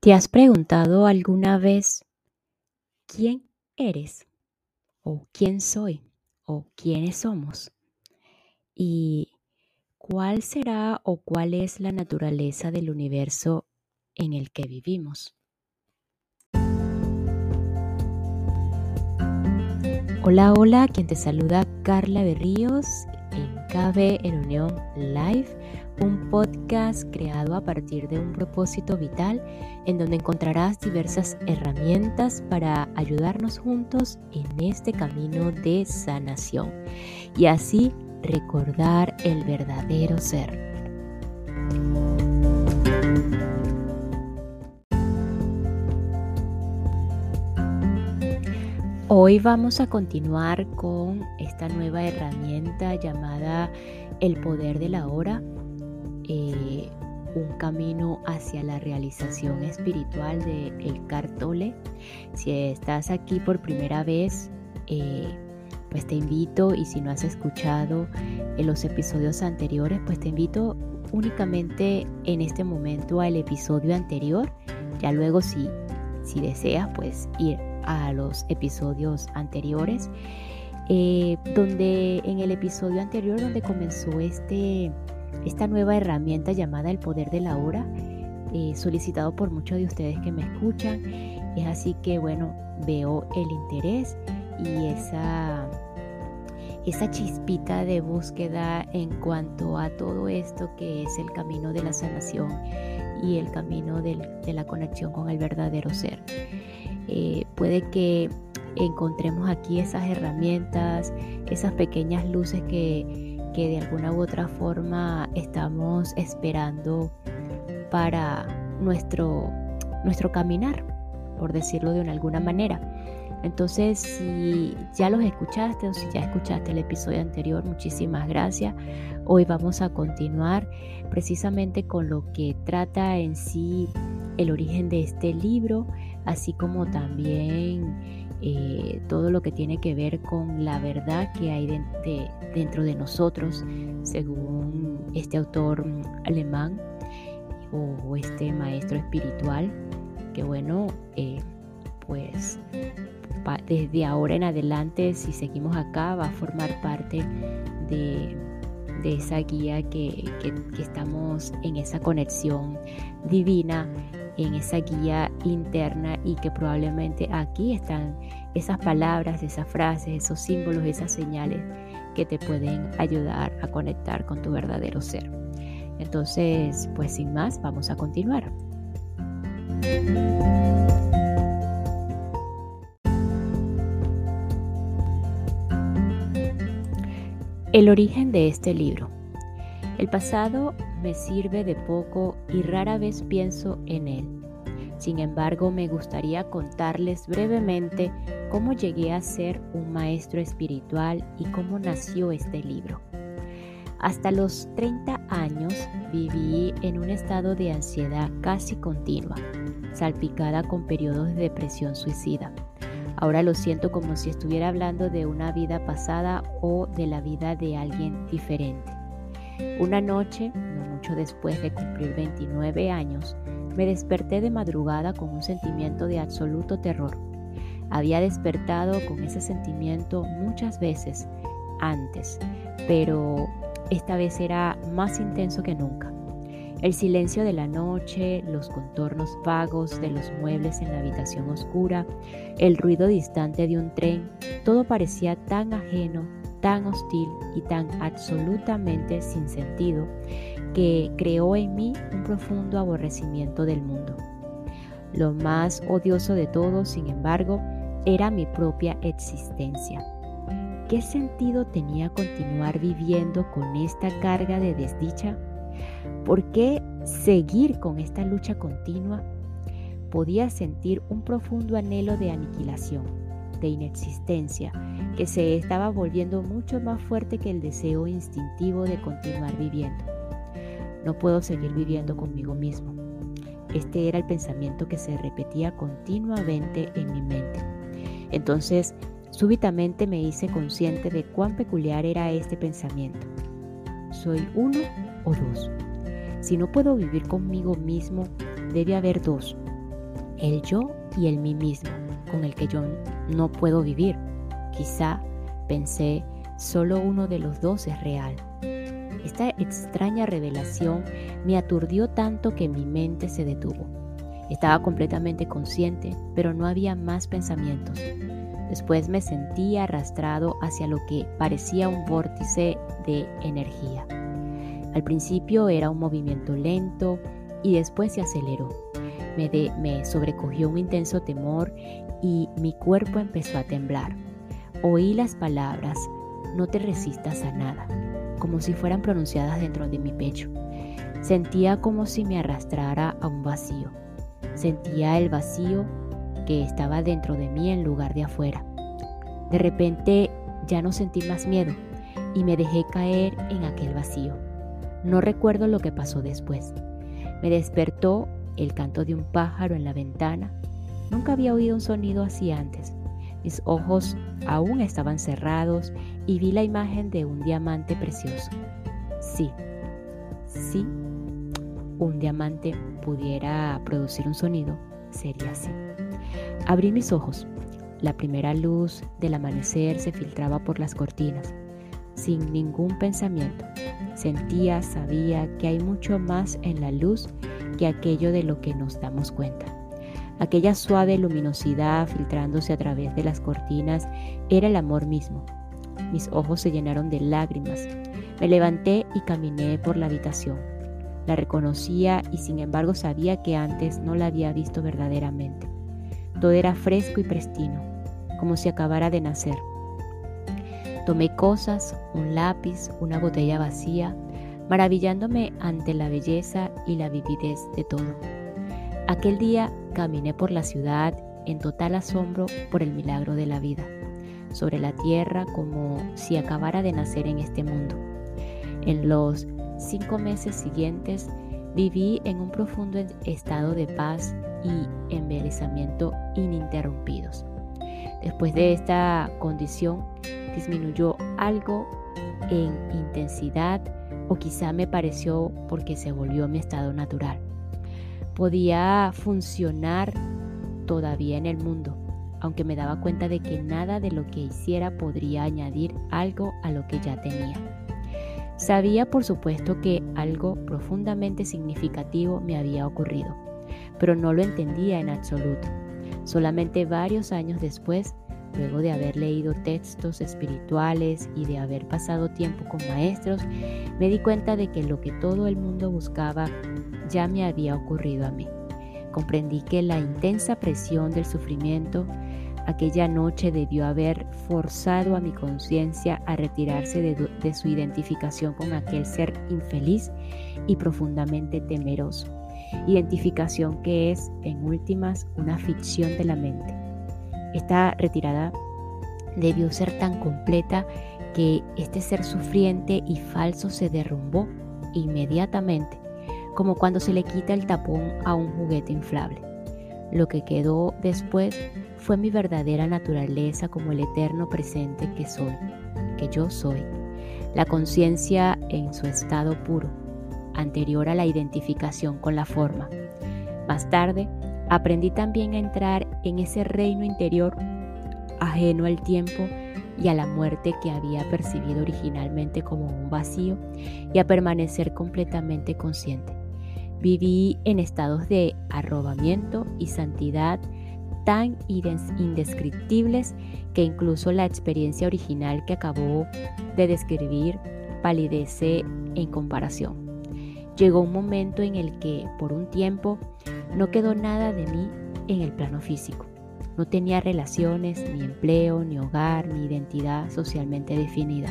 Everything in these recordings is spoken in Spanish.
¿Te has preguntado alguna vez quién eres? ¿O quién soy? ¿O quiénes somos? ¿Y cuál será o cuál es la naturaleza del universo en el que vivimos? Hola, hola, quien te saluda Carla Berríos KB en Unión Live, un podcast creado a partir de un propósito vital en donde encontrarás diversas herramientas para ayudarnos juntos en este camino de sanación y así recordar el verdadero ser. Hoy vamos a continuar con esta nueva herramienta llamada el poder de la hora, eh, un camino hacia la realización espiritual de El Cartole. Si estás aquí por primera vez, eh, pues te invito y si no has escuchado en los episodios anteriores, pues te invito únicamente en este momento al episodio anterior. Ya luego si, si deseas, pues ir a los episodios anteriores, eh, donde en el episodio anterior donde comenzó este, esta nueva herramienta llamada el poder de la hora, eh, solicitado por muchos de ustedes que me escuchan, es así que bueno, veo el interés y esa esa chispita de búsqueda en cuanto a todo esto que es el camino de la sanación y el camino de la conexión con el verdadero ser. Eh, puede que encontremos aquí esas herramientas, esas pequeñas luces que, de alguna u otra forma estamos esperando para nuestro, nuestro caminar, por decirlo de alguna manera. Entonces, si ya los escuchaste o si ya escuchaste el episodio anterior, muchísimas gracias. Hoy vamos a continuar precisamente con lo que trata en sí el origen de este libro, así como también eh, todo lo que tiene que ver con la verdad que hay dentro de nosotros, según este autor alemán o, este maestro espiritual, que bueno, eh, pues desde ahora en adelante, si seguimos acá, va a formar parte de, esa guía que, que, estamos en esa conexión divina, en esa guía interna y que probablemente aquí están esas palabras, esas frases, esos símbolos, esas señales que te pueden ayudar a conectar con tu verdadero ser. Entonces, pues sin más, vamos a continuar. El origen de este libro. El pasado me sirve de poco y rara vez pienso en él. Sin embargo, me gustaría contarles brevemente cómo llegué a ser un maestro espiritual y cómo nació este libro. Hasta los 30 años viví en un estado de ansiedad casi continua, salpicada con periodos de depresión suicida. Ahora lo siento como si estuviera hablando de una vida pasada o de la vida de alguien diferente. Una noche, no mucho después de cumplir 29 años, me desperté de madrugada con un sentimiento de absoluto terror. Había despertado con ese sentimiento muchas veces antes, pero esta vez era más intenso que nunca. El silencio de la noche, los contornos vagos de los muebles en la habitación oscura, el ruido distante de un tren, todo parecía tan ajeno, tan hostil y tan absolutamente sin sentido que creó en mí un profundo aborrecimiento del mundo. Lo más odioso de todo, sin embargo, era mi propia existencia. ¿Qué sentido tenía continuar viviendo con esta carga de desdicha? ¿Por qué seguir con esta lucha continua? podía sentir un profundo anhelo de aniquilación, de inexistencia, que se estaba volviendo mucho más fuerte que el deseo instintivo de continuar viviendo. No puedo seguir viviendo conmigo mismo. Este era el pensamiento que se repetía continuamente en mi mente. Entonces, súbitamente me hice consciente de cuán peculiar era este pensamiento. ¿Soy uno o dos? Si no puedo vivir conmigo mismo, debe haber dos, el yo y el mí mismo, con el que yo no puedo vivir. Quizá, pensé, solo uno de los dos es real. Esta extraña revelación me aturdió tanto que mi mente se detuvo. Estaba completamente consciente, pero no había más pensamientos. Después me sentí arrastrado hacia lo que parecía un vórtice de energía. Al principio era un movimiento lento y después se aceleró. Me, me sobrecogió un intenso temor y mi cuerpo empezó a temblar. Oí las palabras, no te resistas a nada, como si fueran pronunciadas dentro de mi pecho. Sentía como si me arrastrara a un vacío. Sentía el vacío que estaba dentro de mí en lugar de afuera. De repente ya no sentí más miedo y me dejé caer en aquel vacío. No recuerdo lo que pasó después. Me despertó el canto de un pájaro en la ventana. Nunca había oído un sonido así antes. Mis ojos aún estaban cerrados y vi la imagen de un diamante precioso. Sí, sí, un diamante pudiera producir un sonido, sería así. Abrí mis ojos. La primera luz del amanecer se filtraba por las cortinas, sin ningún pensamiento. Sentía, sabía que hay mucho más en la luz que aquello de lo que nos damos cuenta. Aquella suave luminosidad filtrándose a través de las cortinas era el amor mismo. Mis ojos se llenaron de lágrimas. Me levanté y caminé por la habitación. La reconocía y sin embargo sabía que antes no la había visto verdaderamente. Todo era fresco y prestino, como si acabara de nacer. Tomé cosas, un lápiz, una botella vacía, maravillándome ante la belleza y la vividez de todo. Aquel día caminé por la ciudad en total asombro por el milagro de la vida, sobre la tierra como si acabara de nacer en este mundo. En los cinco meses siguientes viví en un profundo estado de paz y embelezamiento ininterrumpidos. Después de esta condición disminuyó algo en intensidad o quizá me pareció porque se volvió mi estado natural. Podía funcionar todavía en el mundo, aunque me daba cuenta de que nada de lo que hiciera podría añadir algo a lo que ya tenía. Sabía por supuesto que algo profundamente significativo me había ocurrido, pero no lo entendía en absoluto. Solamente varios años después Luego de haber leído textos espirituales y de haber pasado tiempo con maestros, me di cuenta de que lo que todo el mundo buscaba ya me había ocurrido a mí. Comprendí que la intensa presión del sufrimiento aquella noche debió haber forzado a mi conciencia a retirarse de, su identificación con aquel ser infeliz y profundamente temeroso. Identificación que es, en últimas, una ficción de la mente esta retirada debió ser tan completa que este ser sufriente y falso se derrumbó inmediatamente, como cuando se le quita el tapón a un juguete inflable. Lo que quedó después fue mi verdadera naturaleza como el eterno presente que soy, que yo soy, la conciencia en su estado puro, anterior a la identificación con la forma. Más tarde, Aprendí también a entrar en ese reino interior ajeno al tiempo y a la muerte que había percibido originalmente como un vacío y a permanecer completamente consciente. Viví en estados de arrobamiento y santidad tan indescriptibles que incluso la experiencia original que acabó de describir palidece en comparación. Llegó un momento en el que, por un tiempo, no quedó nada de mí en el plano físico. No tenía relaciones, ni empleo, ni hogar, ni identidad socialmente definida.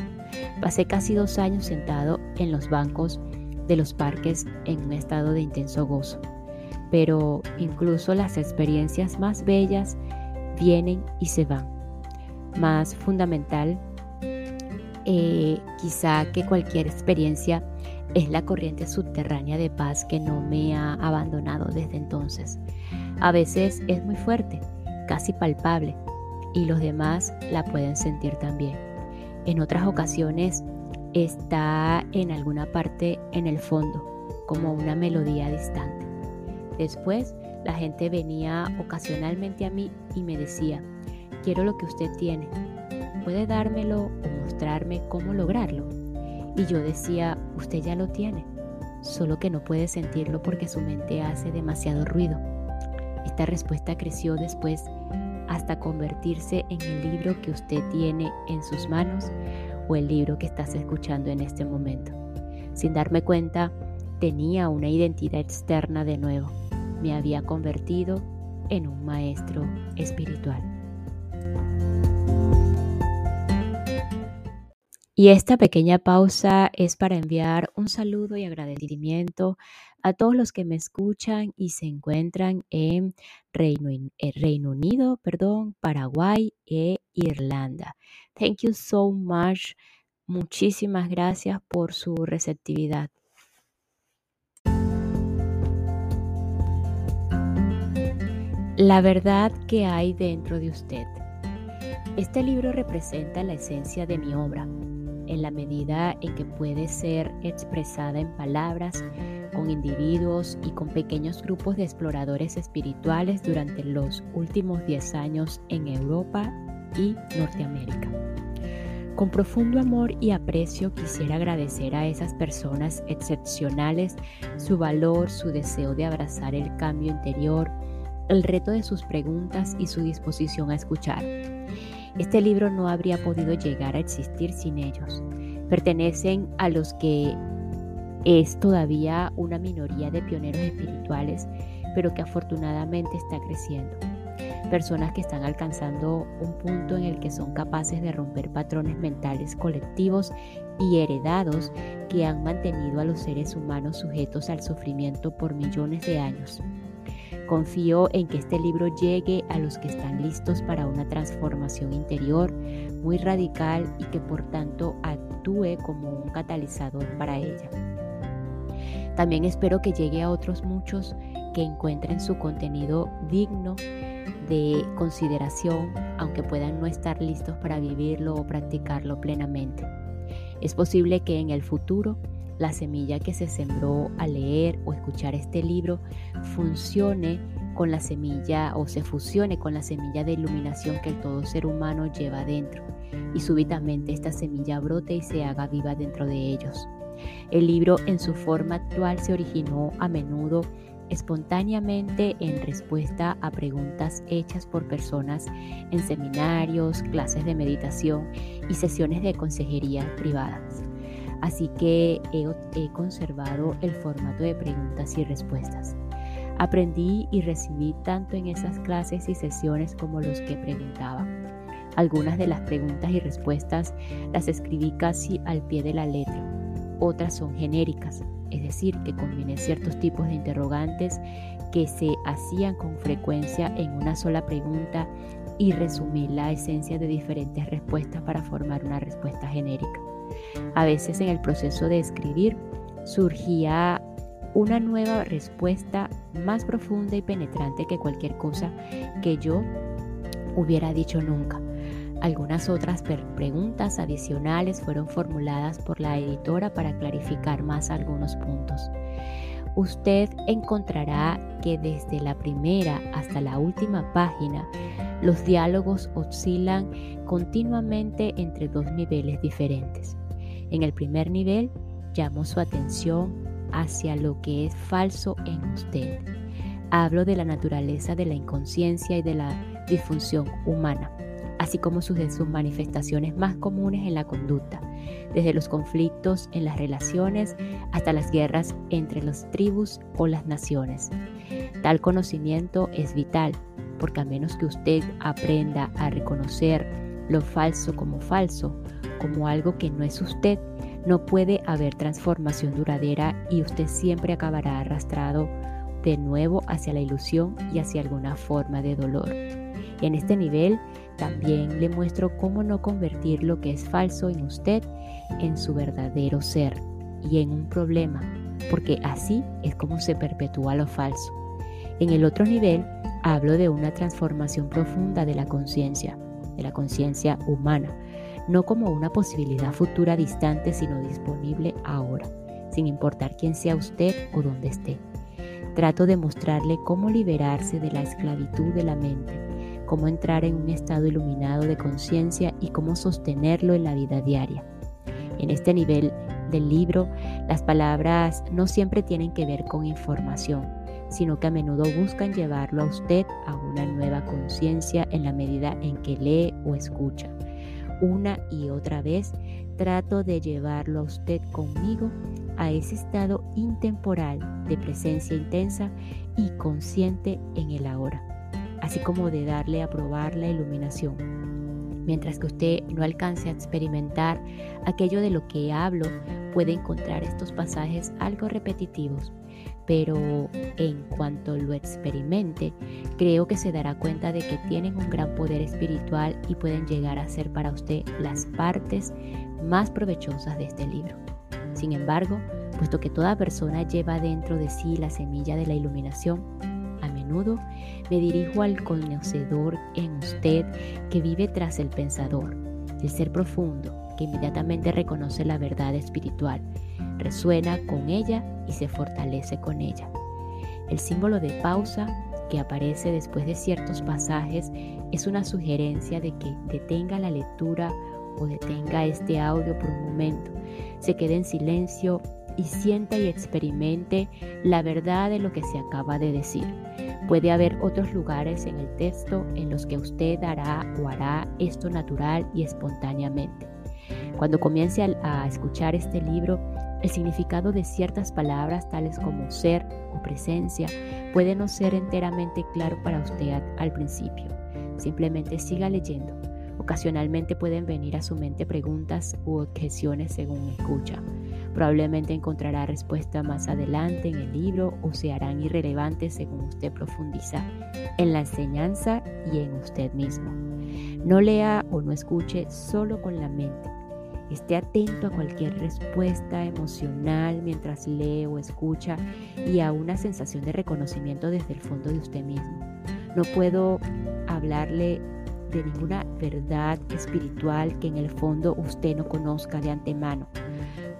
Pasé casi dos años sentado en los bancos de los parques en un estado de intenso gozo. pero incluso las experiencias más bellas vienen y se van. Más fundamental, eh, quizá que cualquier experiencia es la corriente subterránea de paz que no me ha abandonado desde entonces. A veces es muy fuerte, casi palpable, y los demás la pueden sentir también. En otras ocasiones está en alguna parte en el fondo, como una melodía distante. Después, la gente venía ocasionalmente a mí y me decía, quiero lo que usted tiene, ¿puede dármelo o mostrarme cómo lograrlo? Y yo decía, usted ya lo tiene, solo que no puede sentirlo porque su mente hace demasiado ruido. Esta respuesta creció después hasta convertirse en el libro que usted tiene en sus manos o el libro que estás escuchando en este momento. Sin darme cuenta, tenía una identidad externa de nuevo. Me había convertido en un maestro espiritual. Y esta pequeña pausa es para enviar un saludo y agradecimiento a todos los que me escuchan y se encuentran en Reino, eh, Reino Unido, perdón, Paraguay e Irlanda. Thank you so much. Muchísimas gracias por su receptividad. La verdad que hay dentro de usted. Este libro representa la esencia de mi obra en la medida en que puede ser expresada en palabras con individuos y con pequeños grupos de exploradores espirituales durante los últimos 10 años en Europa y Norteamérica. Con profundo amor y aprecio quisiera agradecer a esas personas excepcionales su valor, su deseo de abrazar el cambio interior, el reto de sus preguntas y su disposición a escuchar. Este libro no habría podido llegar a existir sin ellos. Pertenecen a los que es todavía una minoría de pioneros espirituales, pero que afortunadamente está creciendo. Personas que están alcanzando un punto en el que son capaces de romper patrones mentales colectivos y heredados que han mantenido a los seres humanos sujetos al sufrimiento por millones de años. Confío en que este libro llegue a los que están listos para una transformación interior muy radical y que por tanto actúe como un catalizador para ella. También espero que llegue a otros muchos que encuentren su contenido digno de consideración, aunque puedan no estar listos para vivirlo o practicarlo plenamente. Es posible que en el futuro la semilla que se sembró al leer o escuchar este libro funcione con la semilla o se fusione con la semilla de iluminación que todo ser humano lleva dentro y súbitamente esta semilla brote y se haga viva dentro de ellos. El libro en su forma actual se originó a menudo espontáneamente en respuesta a preguntas hechas por personas en seminarios, clases de meditación y sesiones de consejería privadas. Así que he, conservado el formato de preguntas y respuestas. Aprendí y recibí tanto en esas clases y sesiones como los que preguntaban. Algunas de las preguntas y respuestas las escribí casi al pie de la letra. Otras son genéricas, es decir, que convienen ciertos tipos de interrogantes que se hacían con frecuencia en una sola pregunta y resumí la esencia de diferentes respuestas para formar una respuesta genérica. A veces en el proceso de escribir surgía una nueva respuesta más profunda y penetrante que cualquier cosa que yo hubiera dicho nunca. Algunas otras preguntas adicionales fueron formuladas por la editora para clarificar más algunos puntos. Usted encontrará que desde la primera hasta la última página los diálogos oscilan continuamente entre dos niveles diferentes. En el primer nivel, llamo su atención hacia lo que es falso en usted. Hablo de la naturaleza de la inconsciencia y de la disfunción humana, así como sus, sus manifestaciones más comunes en la conducta, desde los conflictos en las relaciones hasta las guerras entre las tribus o las naciones. Tal conocimiento es vital, porque a menos que usted aprenda a reconocer lo falso como falso, como algo que no es usted, no puede haber transformación duradera y usted siempre acabará arrastrado de nuevo hacia la ilusión y hacia alguna forma de dolor. En este nivel también le muestro cómo no convertir lo que es falso en usted en su verdadero ser y en un problema, porque así es como se perpetúa lo falso. En el otro nivel hablo de una transformación profunda de la conciencia, de la conciencia humana, no como una posibilidad futura distante, sino disponible ahora, sin importar quién sea usted o dónde esté. Trato de mostrarle cómo liberarse de la esclavitud de la mente cómo entrar en un estado iluminado de conciencia y cómo sostenerlo en la vida diaria. En este nivel del libro, las palabras no siempre tienen que ver con información, sino que a menudo buscan llevarlo a usted a una nueva conciencia en la medida en que lee o escucha. Una y otra vez trato de llevarlo a usted conmigo a ese estado intemporal de presencia intensa y consciente en el ahora así como de darle a probar la iluminación. Mientras que usted no alcance a experimentar aquello de lo que hablo, puede encontrar estos pasajes algo repetitivos, pero en cuanto lo experimente, creo que se dará cuenta de que tienen un gran poder espiritual y pueden llegar a ser para usted las partes más provechosas de este libro. Sin embargo, puesto que toda persona lleva dentro de sí la semilla de la iluminación, me dirijo al conocedor en usted que vive tras el pensador, el ser profundo que inmediatamente reconoce la verdad espiritual, resuena con ella y se fortalece con ella. El símbolo de pausa que aparece después de ciertos pasajes es una sugerencia de que detenga la lectura o detenga este audio por un momento, se quede en silencio y sienta y experimente la verdad de lo que se acaba de decir. Puede haber otros lugares en el texto en los que usted hará o hará esto natural y espontáneamente. Cuando comience a, escuchar este libro, el significado de ciertas palabras tales como ser o presencia puede no ser enteramente claro para usted al principio. Simplemente siga leyendo. Ocasionalmente pueden venir a su mente preguntas u objeciones según escucha. Probablemente encontrará respuesta más adelante en el libro o se harán irrelevantes según usted profundiza en la enseñanza y en usted mismo. No lea o no escuche solo con la mente. Esté atento a cualquier respuesta emocional mientras lee o escucha y a una sensación de reconocimiento desde el fondo de usted mismo. No puedo hablarle de ninguna verdad espiritual que en el fondo usted no conozca de antemano.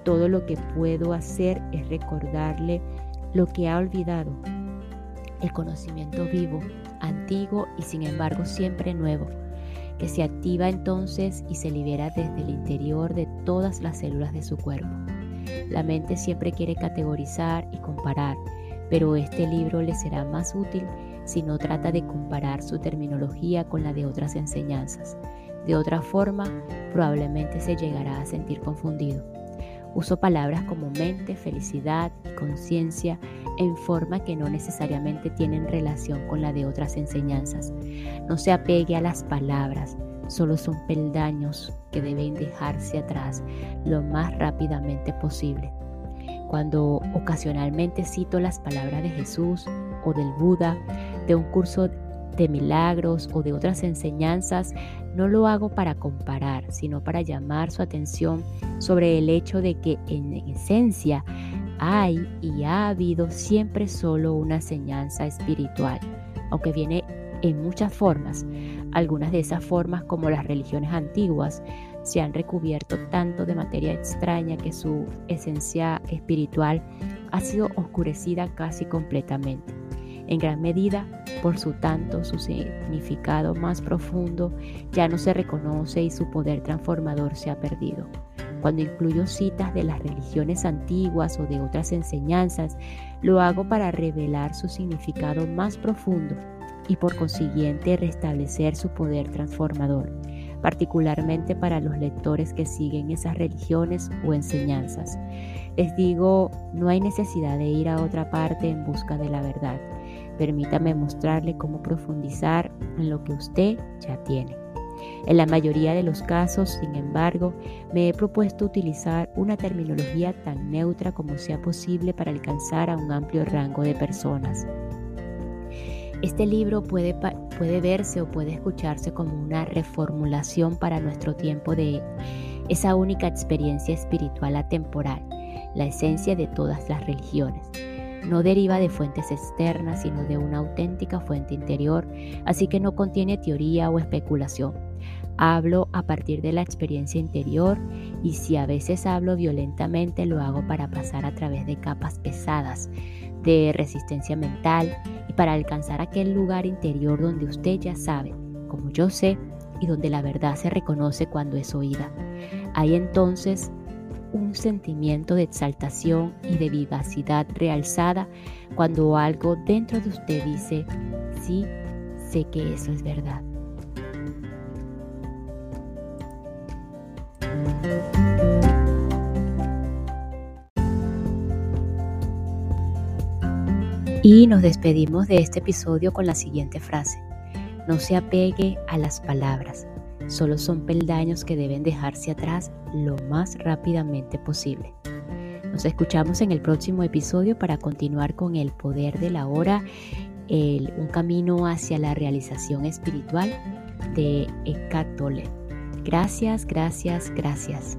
Todo lo que puedo hacer es recordarle lo que ha olvidado, el conocimiento vivo, antiguo y sin embargo siempre nuevo, que se activa entonces y se libera desde el interior de todas las células de su cuerpo. La mente siempre quiere categorizar y comparar, pero este libro le será más útil si no trata de comparar su terminología con la de otras enseñanzas. De otra forma, probablemente se llegará a sentir confundido. Uso palabras como mente, felicidad y conciencia en forma que no necesariamente tienen relación con la de otras enseñanzas. No se apegue a las palabras, solo son peldaños que deben dejarse atrás lo más rápidamente posible. Cuando ocasionalmente cito las palabras de Jesús o del Buda, de un curso de milagros o de otras enseñanzas, no lo hago para comparar, sino para llamar su atención sobre el hecho de que en esencia hay y ha habido siempre solo una enseñanza espiritual, aunque viene en muchas formas. Algunas de esas formas, como las religiones antiguas, se han recubierto tanto de materia extraña que su esencia espiritual ha sido oscurecida casi completamente. En gran medida, por su tanto, su significado más profundo ya no se reconoce y su poder transformador se ha perdido. Cuando incluyo citas de las religiones antiguas o de otras enseñanzas, lo hago para revelar su significado más profundo y por consiguiente restablecer su poder transformador, particularmente para los lectores que siguen esas religiones o enseñanzas. Les digo, no hay necesidad de ir a otra parte en busca de la verdad. Permítame mostrarle cómo profundizar en lo que usted ya tiene. En la mayoría de los casos, sin embargo, me he propuesto utilizar una terminología tan neutra como sea posible para alcanzar a un amplio rango de personas. Este libro puede, puede verse o puede escucharse como una reformulación para nuestro tiempo de esa única experiencia espiritual atemporal, la esencia de todas las religiones. No deriva de fuentes externas, sino de una auténtica fuente interior, así que no contiene teoría o especulación. Hablo a partir de la experiencia interior y si a veces hablo violentamente lo hago para pasar a través de capas pesadas de resistencia mental y para alcanzar aquel lugar interior donde usted ya sabe, como yo sé, y donde la verdad se reconoce cuando es oída. Hay entonces un sentimiento de exaltación y de vivacidad realzada cuando algo dentro de usted dice, sí, sé que eso es verdad. Y nos despedimos de este episodio con la siguiente frase. No se apegue a las palabras, solo son peldaños que deben dejarse atrás lo más rápidamente posible. Nos escuchamos en el próximo episodio para continuar con el poder de la hora, un camino hacia la realización espiritual de Eckhart. Gracias, gracias, gracias.